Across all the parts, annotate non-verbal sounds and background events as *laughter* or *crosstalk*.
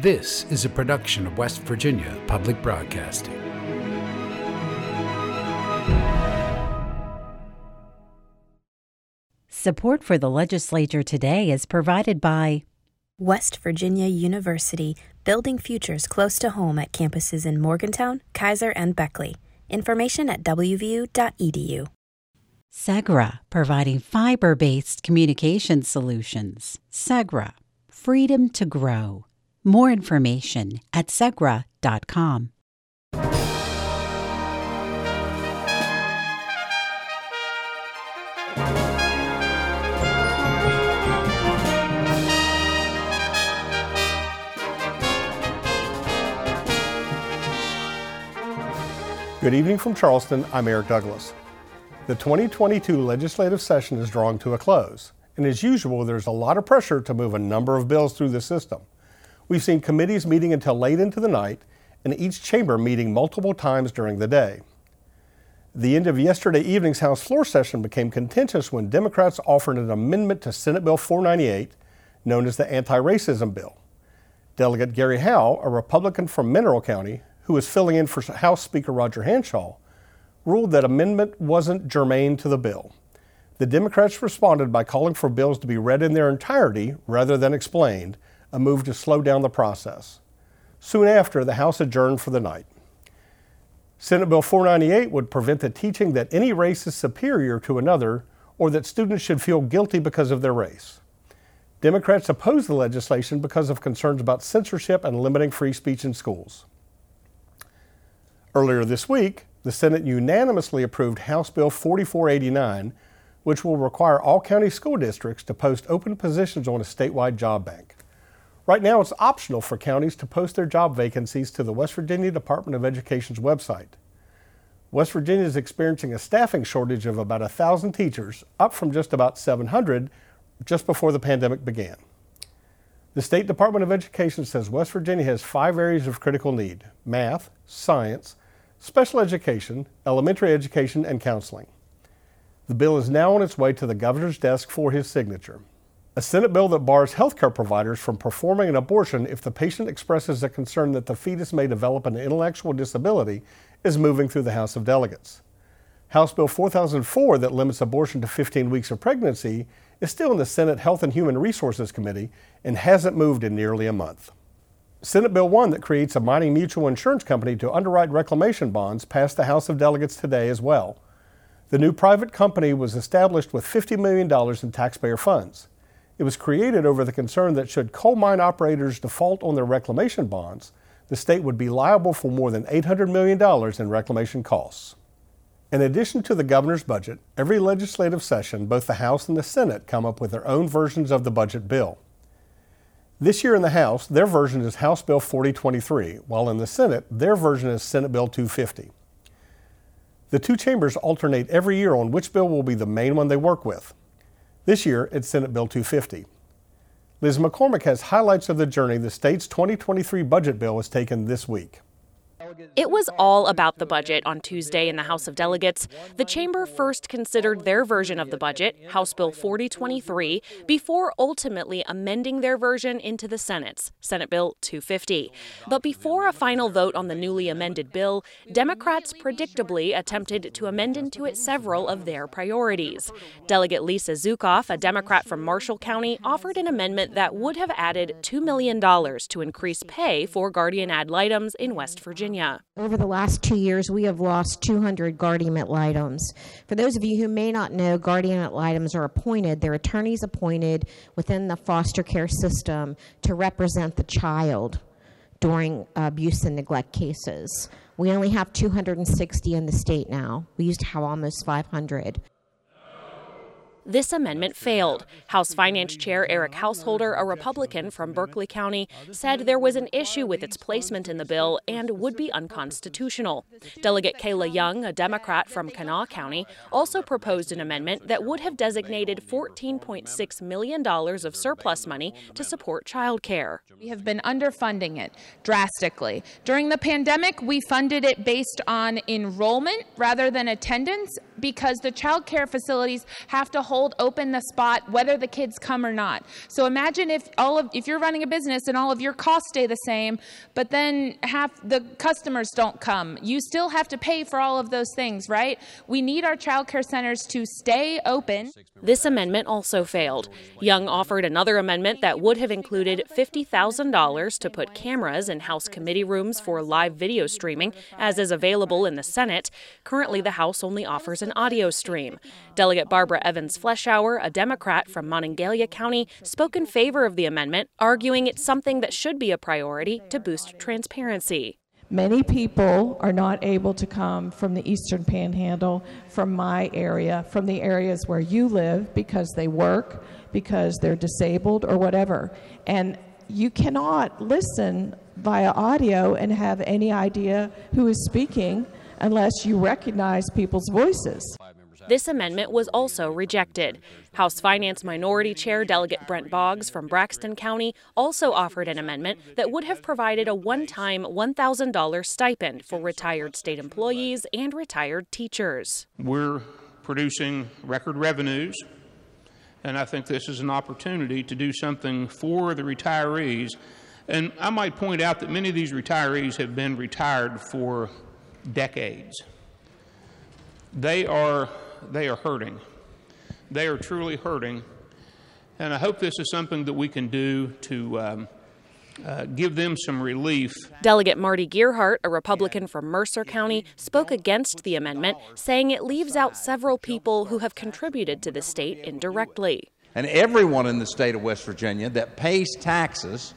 This is a production of West Virginia Public Broadcasting. Support for the legislature today is provided by West Virginia University, building futures close to home at campuses in Morgantown, Keyser, and Beckley. Information at wvu.edu. Segra, providing fiber based communication solutions. Segra, freedom to grow. More information at segra.com. Good evening from Charleston. I'm Eric Douglas. The 2022 legislative session is drawing to a close, and as usual, there's a lot of pressure to move a number of bills through the system. We've seen committees meeting until late into the night, and each chamber meeting multiple times during the day. The end of yesterday evening's House floor session became contentious when Democrats offered an amendment to Senate Bill 498, known as the Anti Racism Bill. Delegate Gary Howell, a Republican from Mineral County, who was filling in for House Speaker Roger Hanshaw, ruled that amendment wasn't germane to the bill. The Democrats responded by calling for bills to be read in their entirety rather than explained, a move to slow down the process. Soon after, the House adjourned for the night. Senate Bill 498 would prevent the teaching that any race is superior to another or that students should feel guilty because of their race. Democrats opposed the legislation because of concerns about censorship and limiting free speech in schools. Earlier this week, the Senate unanimously approved House Bill 4489, which will require all county school districts to post open positions on a statewide job bank. Right now, it's optional for counties to post their job vacancies to the West Virginia Department of Education's website. West Virginia is experiencing a staffing shortage of about 1,000 teachers, up from just about 700 just before the pandemic began. The State Department of Education says West Virginia has five areas of critical need math, science, special education, elementary education, and counseling. The bill is now on its way to the governor's desk for his signature. A Senate bill that bars healthcare providers from performing an abortion if the patient expresses a concern that the fetus may develop an intellectual disability is moving through the House of Delegates. House Bill 4004, that limits abortion to 15 weeks of pregnancy, is still in the Senate Health and Human Resources Committee and hasn't moved in nearly a month. Senate Bill 1 that creates a mining mutual insurance company to underwrite reclamation bonds passed the House of Delegates today as well. The new private company was established with $50 million in taxpayer funds. It was created over the concern that should coal mine operators default on their reclamation bonds, the state would be liable for more than $800 million in reclamation costs. In addition to the governor's budget, every legislative session, both the House and the Senate come up with their own versions of the budget bill. This year in the House, their version is House Bill 4023, while in the Senate, their version is Senate Bill 250. The two chambers alternate every year on which bill will be the main one they work with. This year, it's Senate Bill 250. Liz McCormick has highlights of the journey the state's 2023 budget bill has taken this week. It was all about the budget on Tuesday in the House of Delegates. The chamber first considered their version of the budget, House Bill 4023, before ultimately amending their version into the Senate's, Senate Bill 250. But before a final vote on the newly amended bill, Democrats predictably attempted to amend into it several of their priorities. Delegate Lisa Zukoff, a Democrat from Marshall County, offered an amendment that would have added $2 million to increase pay for guardian ad litems in West Virginia. Virginia. Over the last two years, we have lost 200 guardian ad litems. For those of you who may not know, guardian ad litems are appointed, they're attorneys appointed within the foster care system to represent the child during abuse and neglect cases. We only have 260 in the state now. We used to have almost 500. This amendment failed. House Finance Chair Eric Householder, a Republican from Berkeley County, said there was an issue with its placement in the bill and would be unconstitutional. Delegate Kayla Young, a Democrat from Kanawha County, also proposed an amendment that would have designated $14.6 million of surplus money to support child care. We have been underfunding it drastically. During the pandemic, we funded it based on enrollment rather than attendance. because the child care facilities have to hold open the spot whether the kids come or not. So imagine if all of if you're running a business and all of your costs stay the same, but then half the customers don't come. You still have to pay for all of those things, right? We need our child care centers to stay open. This amendment also failed. Young offered another amendment that would have included $50,000 to put cameras in House committee rooms for live video streaming, as is available in the Senate. Currently, the House only offers an audio stream. Delegate Barbara Evans Fleischhauer, a Democrat from Monongalia County, spoke in favor of the amendment, arguing it's something that should be a priority to boost transparency. Many people are not able to come from the Eastern Panhandle, from my area, from the areas where you live because they work, because they're disabled, or whatever. And you cannot listen via audio and have any idea who is speaking unless you recognize people's voices. This amendment was also rejected. House Finance Minority Chair Delegate Brent Boggs from Braxton County also offered an amendment that would have provided a one time $1,000 stipend for retired state employees and retired teachers. We're producing record revenues, and I think this is an opportunity to do something for the retirees. And I might point out that many of these retirees have been retired for decades. They are they are hurting. They are truly hurting. And I hope this is something that we can do to um, uh, give them some relief. Delegate Marty Gearhart, a Republican from Mercer County, spoke against the amendment, saying it leaves out several people who have contributed to the state indirectly. And everyone in the state of West Virginia that pays taxes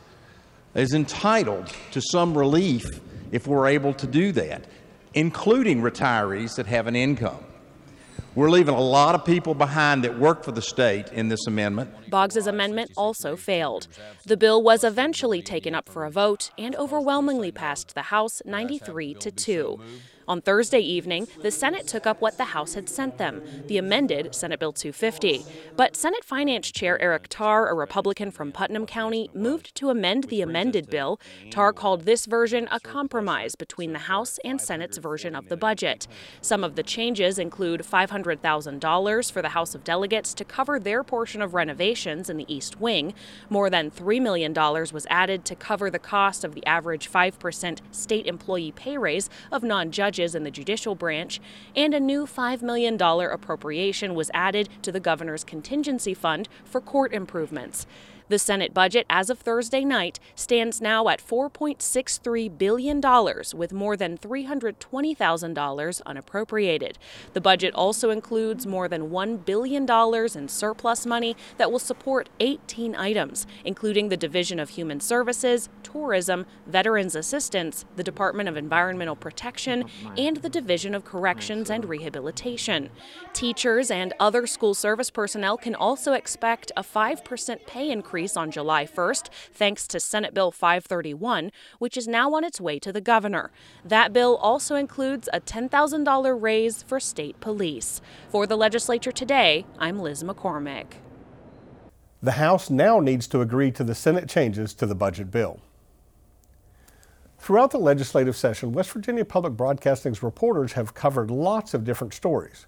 is entitled to some relief if we're able to do that, including retirees that have an income. We're leaving a lot of people behind that work for the state in this amendment. Boggs's amendment also failed. The bill was eventually taken up for a vote and overwhelmingly passed the House 93 to 2. On Thursday evening, the Senate took up what the House had sent them, the amended Senate Bill 250. But Senate Finance Chair Eric Tarr, a Republican from Putnam County, moved to amend the amended bill. Tarr called this version a compromise between the House and Senate's version of the budget. Some of the changes include $500,000 for the House of Delegates to cover their portion of renovations in the East Wing. More than $3 million was added to cover the cost of the average 5% state employee pay raise of non judges judges in the judicial branch, and a new $5 million appropriation was added to the governor's contingency fund for court improvements. The Senate budget as of Thursday night stands now at $4.63 billion, with more than $320,000 unappropriated. The budget also includes more than $1 billion in surplus money that will support 18 items, including the Division of Human Services, Tourism, Veterans Assistance, the Department of Environmental Protection, and the Division of Corrections and Rehabilitation. Teachers and other school service personnel can also expect a 5% pay increase increase on July 1st, thanks to Senate Bill 531, which is now on its way to the governor. That bill also includes a $10,000 raise for state police. For the legislature today, I'm Liz McCormick. The House now needs to agree to the Senate changes to the budget bill. Throughout the legislative session, West Virginia Public Broadcasting's reporters have covered lots of different stories.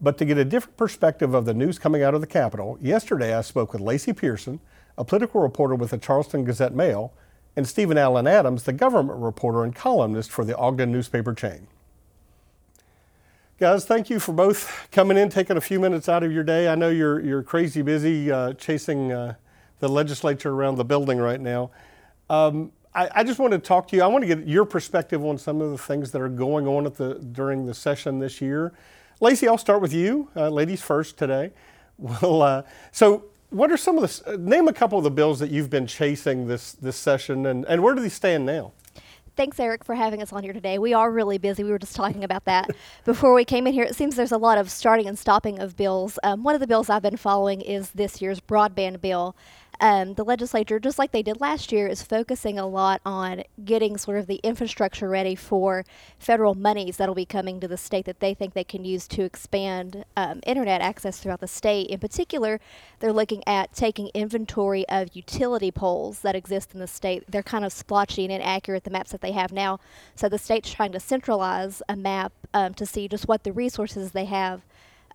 But to get a different perspective of the news coming out of the Capitol, yesterday I spoke with Lacie Pierson, a political reporter with the Charleston Gazette Mail, and Steven Allen Adams, the government reporter and columnist for the Ogden newspaper chain. Guys, thank you for both coming in, taking a few minutes out of your day. I know you're, you're crazy busy uh, chasing uh, the legislature around the building right now. Um, I, I, just want to talk to you. I want to get your perspective on some of the things that are going on the, during the session this year. Lacie, I'll start with you. Uh, ladies first today. *laughs* Well, uh, so what are some of the, uh, name a couple of the bills that you've been chasing this, this session and, and where do these stand now? Thanks, Eric, for having us on here today. We are really busy. We were just talking about that *laughs* before we came in here. It seems there's a lot of starting and stopping of bills. Um, one of the bills I've been following is this year's broadband bill. Um, the legislature, just like they did last year, is focusing a lot on getting sort of the infrastructure ready for federal monies that'll be coming to the state that they think they can use to expand um, internet access throughout the state. In particular, they're looking at taking inventory of utility poles that exist in the state. They're kind of splotchy and inaccurate, the maps that they have now. So the state's trying to centralize a map um, to see just what the resources they have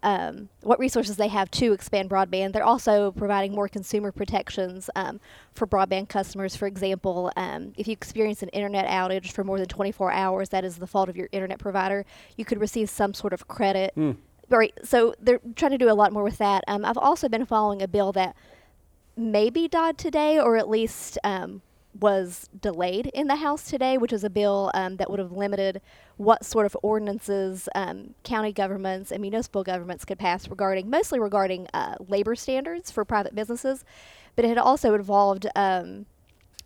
um, what resources they have to expand broadband. They're also providing more consumer protections um, for broadband customers. For example, um, if you experience an internet outage for more than 24 hours, that is the fault of your internet provider, you could receive some sort of credit. Mm. Right. So they're trying to do a lot more with that. Um, I've also been following a bill that maybe died today, or at least um, was delayed in the House today, which is a bill um, that would have limited what sort of ordinances um, county governments and municipal governments could pass regarding, mostly regarding uh, labor standards for private businesses. But it had also involved um,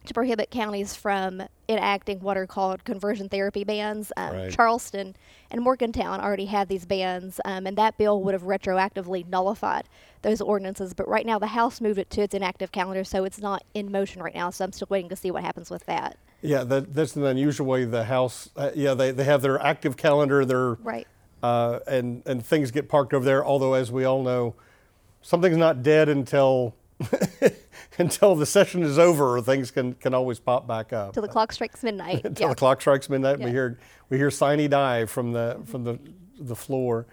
to prohibit counties from enacting what are called conversion therapy bans. Um, Right. Charleston and Morgantown already had these bans, um, and that bill would have retroactively nullified those ordinances. But right now, the House moved it to its inactive calendar, so it's not in motion right now. So I'm still waiting to see what happens with that. Yeah, that, that's an unusual way the House, uh, yeah, they, they have their active calendar, their, Right. uh, and, and things get parked over there. Although, as we all know, something's not dead until *laughs* until the session is over, things can, can always pop back up. Till the clock strikes midnight. *laughs* until yeah. the clock strikes midnight. We hear we hear sine die from the from the the floor.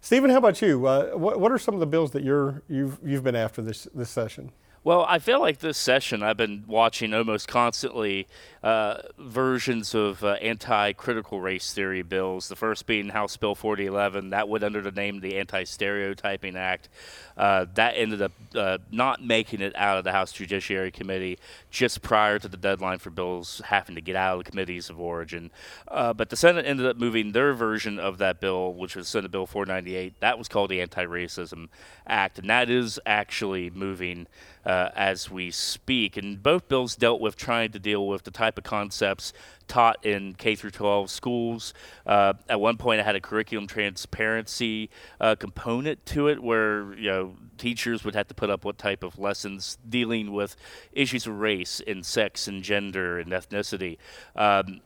Steven, how about you? Uh, what, what are some of the bills that you're you've you've been after this this session? Well, I feel like this session I've been watching almost constantly uh, versions of uh, anti-critical race theory bills. The first being House Bill 4011, that went under the name of the Anti-Stereotyping Act. Uh, that ended up uh, not making it out of the House Judiciary Committee just prior to the deadline for bills having to get out of the committees of origin. Uh, but the Senate ended up moving their version of that bill, which was Senate Bill 498. That was called the Anti-Racism Act, and that is actually moving uh, as we speak. And both bills dealt with trying to deal with the type of concepts taught in K through 12 schools. Uh, at one point, it had a curriculum transparency uh, component to it, where you know teachers would have to put up what type of lessons dealing with issues of race and sex and gender and ethnicity. Um,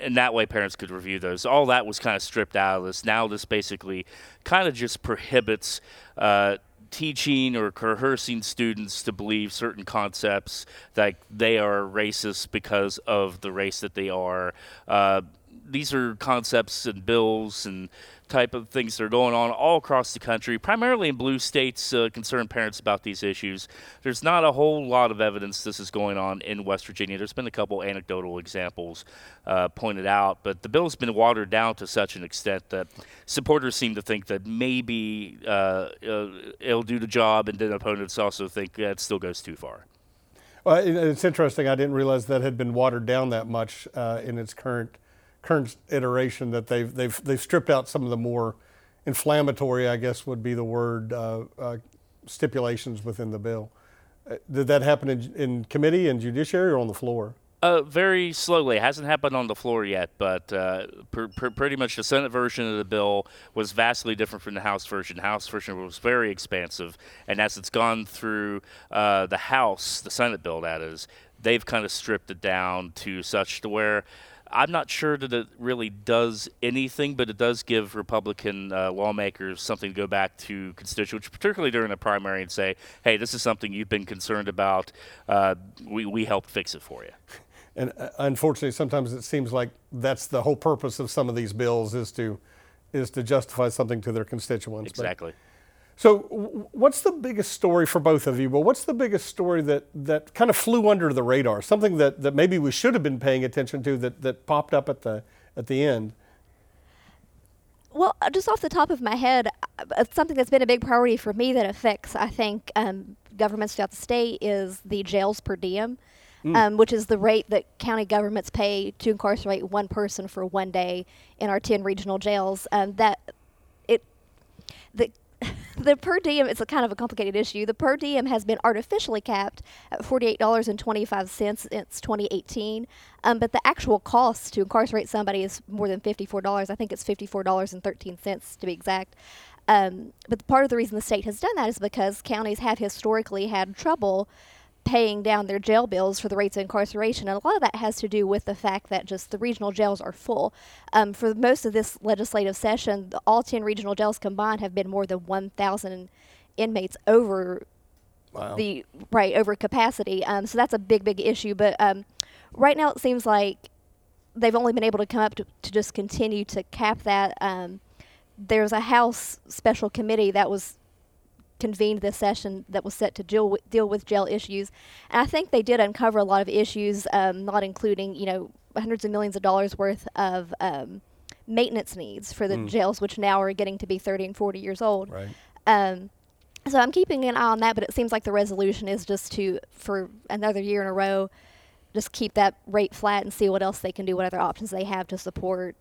and that way parents could review those. All that was kind of stripped out of this. Now this basically kind of just prohibits uh, teaching or coercing students to believe certain concepts like they are racist because of the race that they are. Uh, these are concepts and bills and type of things that are going on all across the country, primarily in blue states, uh, concern parents about these issues. There's not a whole lot of evidence this is going on in West Virginia. There's been a couple anecdotal examples uh, pointed out, but the bill's been watered down to such an extent that supporters seem to think that maybe uh, uh, it'll do the job, and then opponents also think that it still goes too far. Well, it's interesting. I didn't realize that had been watered down that much uh, in its current current iteration. That they've they've they've stripped out some of the more inflammatory, I guess would be the word, uh, uh, stipulations within the bill. Uh, did that happen in, in committee and judiciary or on the floor? Uh, very slowly. It hasn't happened on the floor yet, but uh, pr- pr- pretty much the Senate version of the bill was vastly different from the House version. The House version was very expansive, and as it's gone through uh, the House, the Senate bill, that is, they've kind of stripped it down to such to where I'm not sure that it really does anything, but it does give Republican uh, lawmakers something to go back to constituents, particularly during the primary, and say, "Hey, this is something you've been concerned about. Uh, we we helped fix it for you." *laughs* And uh, unfortunately, sometimes it seems like that's the whole purpose of some of these bills is to is to justify something to their constituents. But- Exactly. So, what's the biggest story for both of you? Well, what's the biggest story that, that kind of flew under the radar? Something that, that maybe we should have been paying attention to that, that popped up at the at the end. Well, just off the top of my head, uh, something that's been a big priority for me that affects, I think, um, governments throughout the state is the jails per diem, Mm. um, which is the rate that county governments pay to incarcerate one person for one day in our 10 regional jails. Um, that it the the per diem is a kind of a complicated issue. The per diem has been artificially capped at forty-eight dollars and twenty-five cents since 2018, um, but the actual cost to incarcerate somebody is more than fifty-four dollars. I think it's fifty-four dollars and thirteen cents to be exact. Um, but part of the reason the state has done that is because counties have historically had trouble paying down their jail bills for the rates of incarceration. And a lot of that has to do with the fact that just the regional jails are full. Um, for most of this legislative session, the, all 10 regional jails combined have been more than 1,000 inmates over Wow. the right over capacity. Um, so that's a big, big issue. But um, right now, it seems like they've only been able to come up to, to just continue to cap that. Um, there's a House special committee that was convened this session that was set to deal with, deal with jail issues, and I think they did uncover a lot of issues, um, not including you know hundreds of millions of dollars worth of um, maintenance needs for the Mm. jails, which now are getting to be 30 and 40 years old. Right. Um, so I'm keeping an eye on that, but it seems like the resolution is just to, for another year in a row, just keep that rate flat and see what else they can do, what other options they have to support,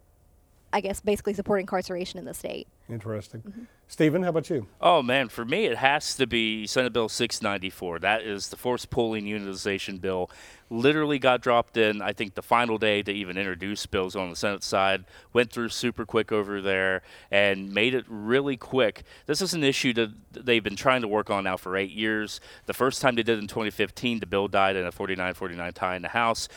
I guess, basically support incarceration in the state. Interesting. Mm-hmm. Steven, how about you? Oh man, for me it has to be Senate Bill 694. That is the forced pooling unitization bill. Literally got dropped in, I think, the final day to even introduce bills on the Senate side. Went through super quick over there and made it really quick. This is an issue that they've been trying to work on now for eight years. The first time they did in 2015, the bill died in a 49 49 tie in the House.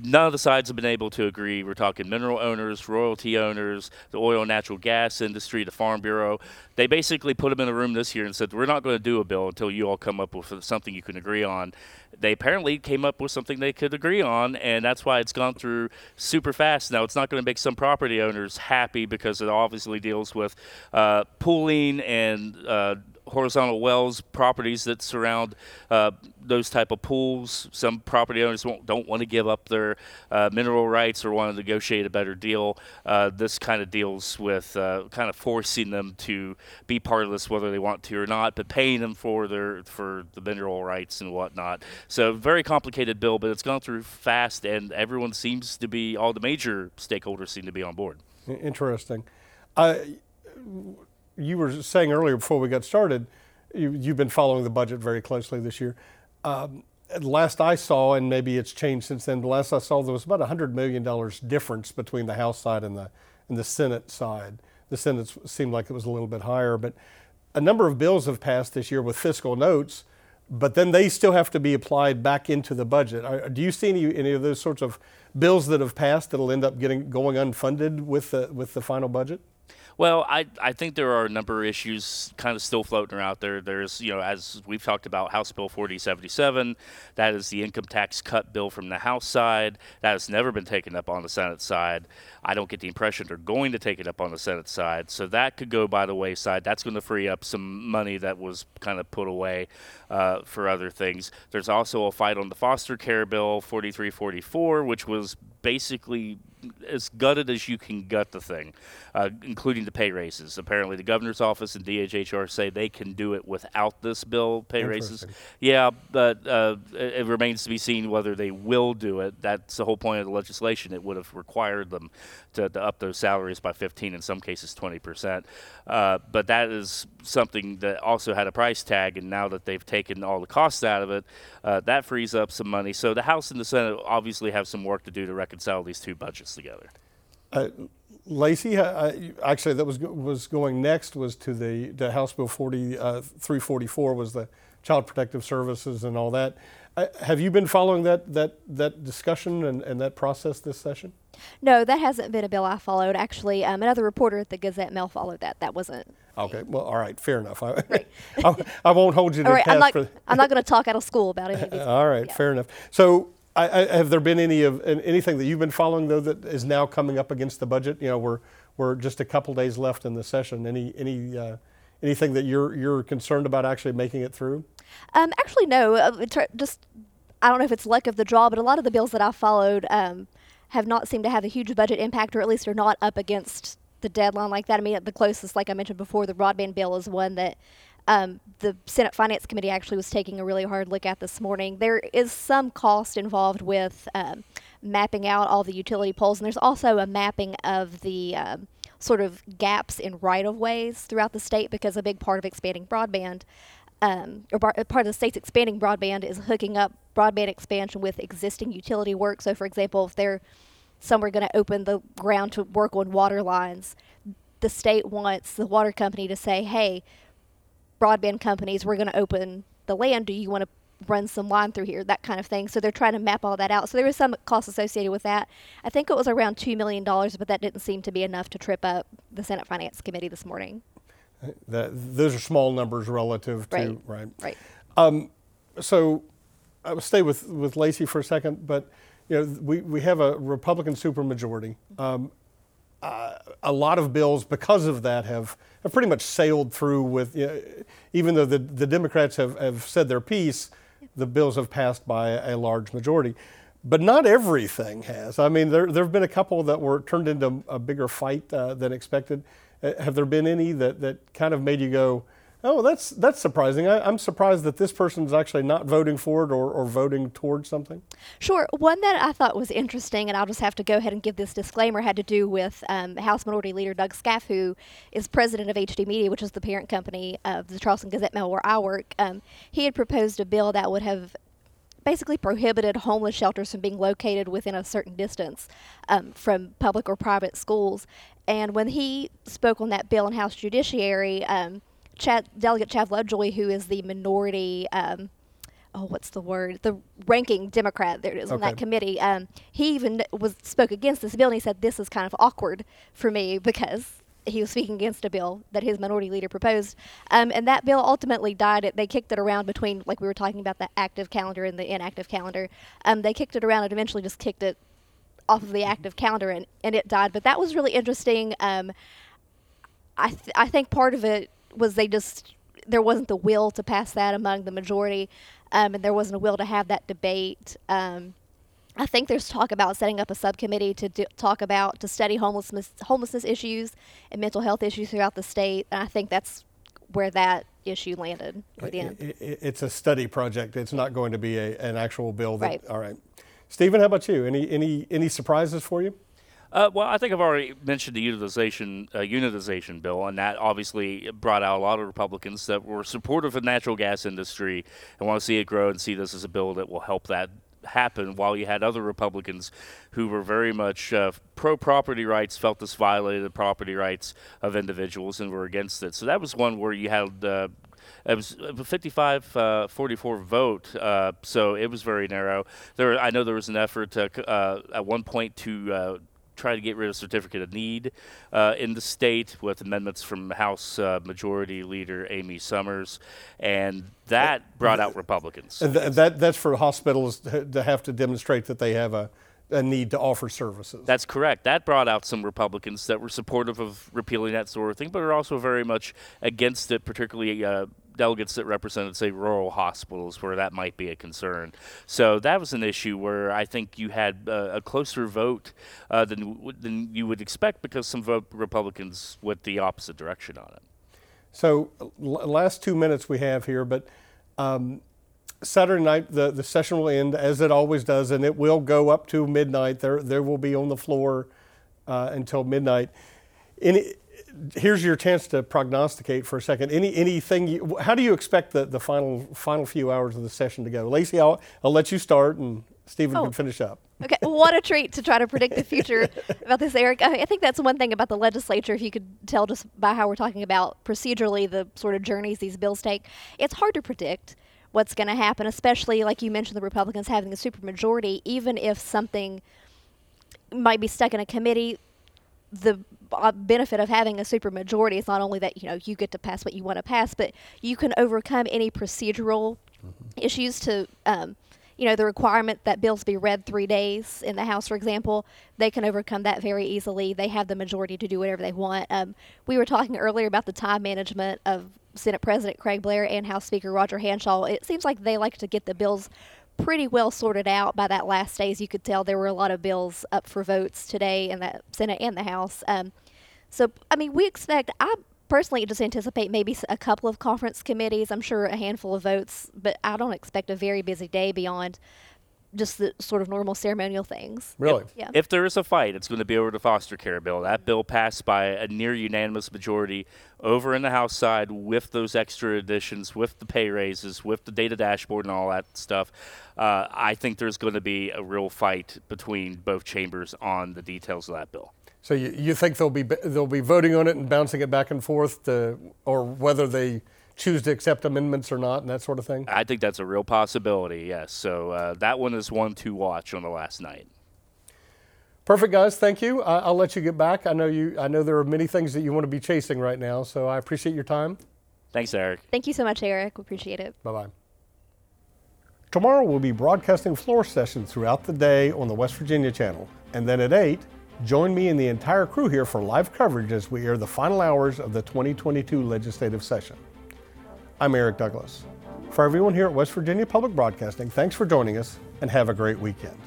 None of the sides have been able to agree. We're talking mineral owners, royalty owners, the oil and natural gas industry, the Farm Bureau. They basically put them in a room this year and said, We're not going to do a bill until you all come up with something you can agree on. They apparently came up with something they could agree on, and that's why it's gone through super fast. Now, it's not going to make some property owners happy because it obviously deals with uh, pooling and uh, horizontal wells properties that surround uh, those type of pools. Some property owners don't want to give up their uh, mineral rights or want to negotiate a better deal. Uh, this kind of deals with uh, kind of forcing them to be part of this, whether they want to or not, but paying them for their for the mineral rights and whatnot. So very complicated bill, but it's gone through fast, and everyone seems to be all the major stakeholders seem to be on board. Interesting. You were saying earlier before we got started, you, you've been following the budget very closely this year. Um, last I saw, and maybe it's changed since then, but last I saw there was about $100 million difference between the House side and the, and the Senate side. The Senate seemed like it was a little bit higher, but a number of bills have passed this year with fiscal notes, but then they still have to be applied back into the budget. Do you see any, any of those sorts of bills that have passed that'll end up getting going unfunded with the, with the final budget? Well, I, I think there are a number of issues kind of still floating around there. There's, you know, as we've talked about, House Bill 4077, that is the income tax cut bill from the House side. That has never been taken up on the Senate side. I don't get the impression they're going to take it up on the Senate side. So that could go by the wayside. That's going to free up some money that was kind of put away uh, for other things. There's also a fight on the foster care bill 4344, which was basically as gutted as you can gut the thing, uh, including the pay raises. Apparently, the governor's office and DHHR say they can do it without this bill, pay raises. Yeah, but uh, it, it remains to be seen whether they will do it. That's the whole point of the legislation. It would have required them to, to up those salaries by 15, in some cases 20 percent. Uh, but that is something that also had a price tag, and now that they've taken all the costs out of it, uh, that frees up some money. So the House and the Senate obviously have some work to do to reconcile these two budgets together. Uh, Lacie, uh, actually, that was was going next was to the, the House Bill 40, uh, 344 was the Child Protective Services and all that. Uh, have you been following that that that discussion and, and that process this session? No, that hasn't been a bill I followed. Actually, um, another reporter at the Gazette Mail followed that. That wasn't. Okay, well, all right, fair enough. *laughs* I, I, I won't hold you to All right, I'm task not. I'm not going to talk out of school about it. *laughs* All right, Yeah. fair enough. So, I, I, have there been any of anything that you've been following though that is now coming up against the budget? You know, we're we're just a couple days left in the session. Any any uh, anything that you're you're concerned about actually making it through? Um, actually, no. Uh, just I don't know if it's luck of the draw, but a lot of the bills that I've followed um, have not seemed to have a huge budget impact, or at least are not up against the deadline like that. I mean, the closest, like I mentioned before, the broadband bill is one that um, the Senate Finance Committee actually was taking a really hard look at this morning. There is some cost involved with um, mapping out all the utility poles, and there's also a mapping of the um, sort of gaps in right of ways throughout the state because a big part of expanding broadband um, or bar- part of the state's expanding broadband is hooking up broadband expansion with existing utility work. So, for example, if they're somewhere going to open the ground to work on water lines, the state wants the water company to say, "Hey, broadband companies, we're going to open the land. Do you want to run some line through here, that kind of thing. So they're trying to map all that out. So there was some cost associated with that. I think it was around $2 million, but that didn't seem to be enough to trip up the Senate Finance Committee this morning. That, those are small numbers relative to, Right. right? Right. Um, so I will stay with, with Lacie for a second, but you know, we, we have a Republican supermajority. Um, uh, a lot of bills, because of that, have, have pretty much sailed through with, you know, even though the, the Democrats have, have said their piece, the bills have passed by a large majority. But not everything has. I mean, there, there have been a couple that were turned into a bigger fight uh, than expected. Uh, have there been any that, that kind of made you go, oh, that's, that's surprising? I, I'm surprised that this person's actually not voting for it or, or voting towards something? Sure. One that I thought was interesting, and I'll just have to go ahead and give this disclaimer, had to do with um, House Minority Leader Doug Skaff, who is president of HD Media, which is the parent company of the Charleston Gazette Mail, where I work. Um, he had proposed a bill that would have basically prohibited homeless shelters from being located within a certain distance um, from public or private schools. And when he spoke on that bill in House Judiciary, um, Chad, Delegate Chad Lovejoy, who is the minority, um, oh, what's the word? The ranking Democrat there it is on that committee. Um, he even was spoke against this bill, and he said this is kind of awkward for me because he was speaking against a bill that his minority leader proposed, um, and that bill ultimately died. They kicked it around between, like we were talking about, the active calendar and the inactive calendar. Um, they kicked it around and eventually just kicked it off of the active calendar, and, and it died. But that was really interesting. Um, I th- I think part of it was they just there wasn't the will to pass that among the majority, um, and there wasn't a will to have that debate. Um, I think there's talk about setting up a subcommittee to do, talk about to study homelessness homelessness issues and mental health issues throughout the state, and I think that's where that issue landed toward the end. It's a study project. It's not going to be a, an actual bill. That, Right. All right. Steven, how about you? Any, any, any surprises for you? Uh, well, I think I've already mentioned the utilization uh, unitization bill, and that obviously brought out a lot of Republicans that were supportive of the natural gas industry and want to see it grow and see this as a bill that will help that happen. While you had other Republicans who were very much uh, pro property rights, felt this violated the property rights of individuals, and were against it. So that was one where you had. Uh, it was a 55 uh, 44 vote, uh, so it was very narrow. There, I know there was an effort to, uh, at one point to uh, try to get rid of certificate of need uh, in the state with amendments from House uh, Majority Leader Amy Summers, and that brought out Republicans. And th- that, that's for hospitals to to have to demonstrate that they have a, a need to offer services. That's correct. That brought out some Republicans that were supportive of repealing that sort of thing, but are also very much against it, particularly uh, delegates that represented, say, rural hospitals where that might be a concern. So that was an issue where I think you had uh, a closer vote uh, than, than you would expect because some vote Republicans went the opposite direction on it. So, l- last two minutes we have here, but um, Saturday night the, the session will end as it always does, and it will go up to midnight. There, there will be on the floor uh, until midnight. Any, here's your chance to prognosticate for a second. Any, anything? You, how do you expect the, the final final few hours of the session to go? Lacie, I'll, I'll let you start, and Steven Oh. can finish up. Okay, what a treat to try to predict the future *laughs* about this, Eric. I I think that's one thing about the legislature, if you could tell just by how we're talking about procedurally the sort of journeys these bills take. It's hard to predict what's going to happen, especially like you mentioned, the Republicans having a supermajority. Even if something might be stuck in a committee, the uh, benefit of having a supermajority is not only that you know you get to pass what you want to pass, but you can overcome any procedural issues to um, you know the requirement that bills be read three days in the House, for example. They can overcome that very easily. They have the majority to do whatever they want. Um, we were talking earlier about the time management of Senate President Craig Blair and House Speaker Roger Hanshaw. It seems like they like to get the bills pretty well sorted out by that last day. As you could tell, there were a lot of bills up for votes today in the Senate and the House. Um, so, I mean, we expect, I personally just anticipate maybe a couple of conference committees. I'm sure a handful of votes, but I don't expect a very busy day beyond just the sort of normal ceremonial things. Really? Yeah. If there is a fight, it's going to be over the foster care bill. That bill passed by a near unanimous majority over in the House side with those extra additions, with the pay raises, with the data dashboard, and all that stuff. Uh, I think there's going to be a real fight between both chambers on the details of that bill. So you, you think they'll be they'll be voting on it and bouncing it back and forth, to, or whether they choose to accept amendments or not and that sort of thing? I think that's a real possibility, yes. So uh, that one is one to watch on the last night. Perfect, guys. Thank you. I- I'll let you get back. I know you. I know there are many things that you want to be chasing right now, so I appreciate your time. Thanks, Eric. Thank you so much, Eric. We appreciate it. Bye bye. Tomorrow we'll be broadcasting floor sessions throughout the day on the West Virginia channel, and then at eight, join me and the entire crew here for live coverage as we air the final hours of the 2022 legislative session. I'm Eric Douglas. For everyone here at West Virginia Public Broadcasting, thanks for joining us and have a great weekend.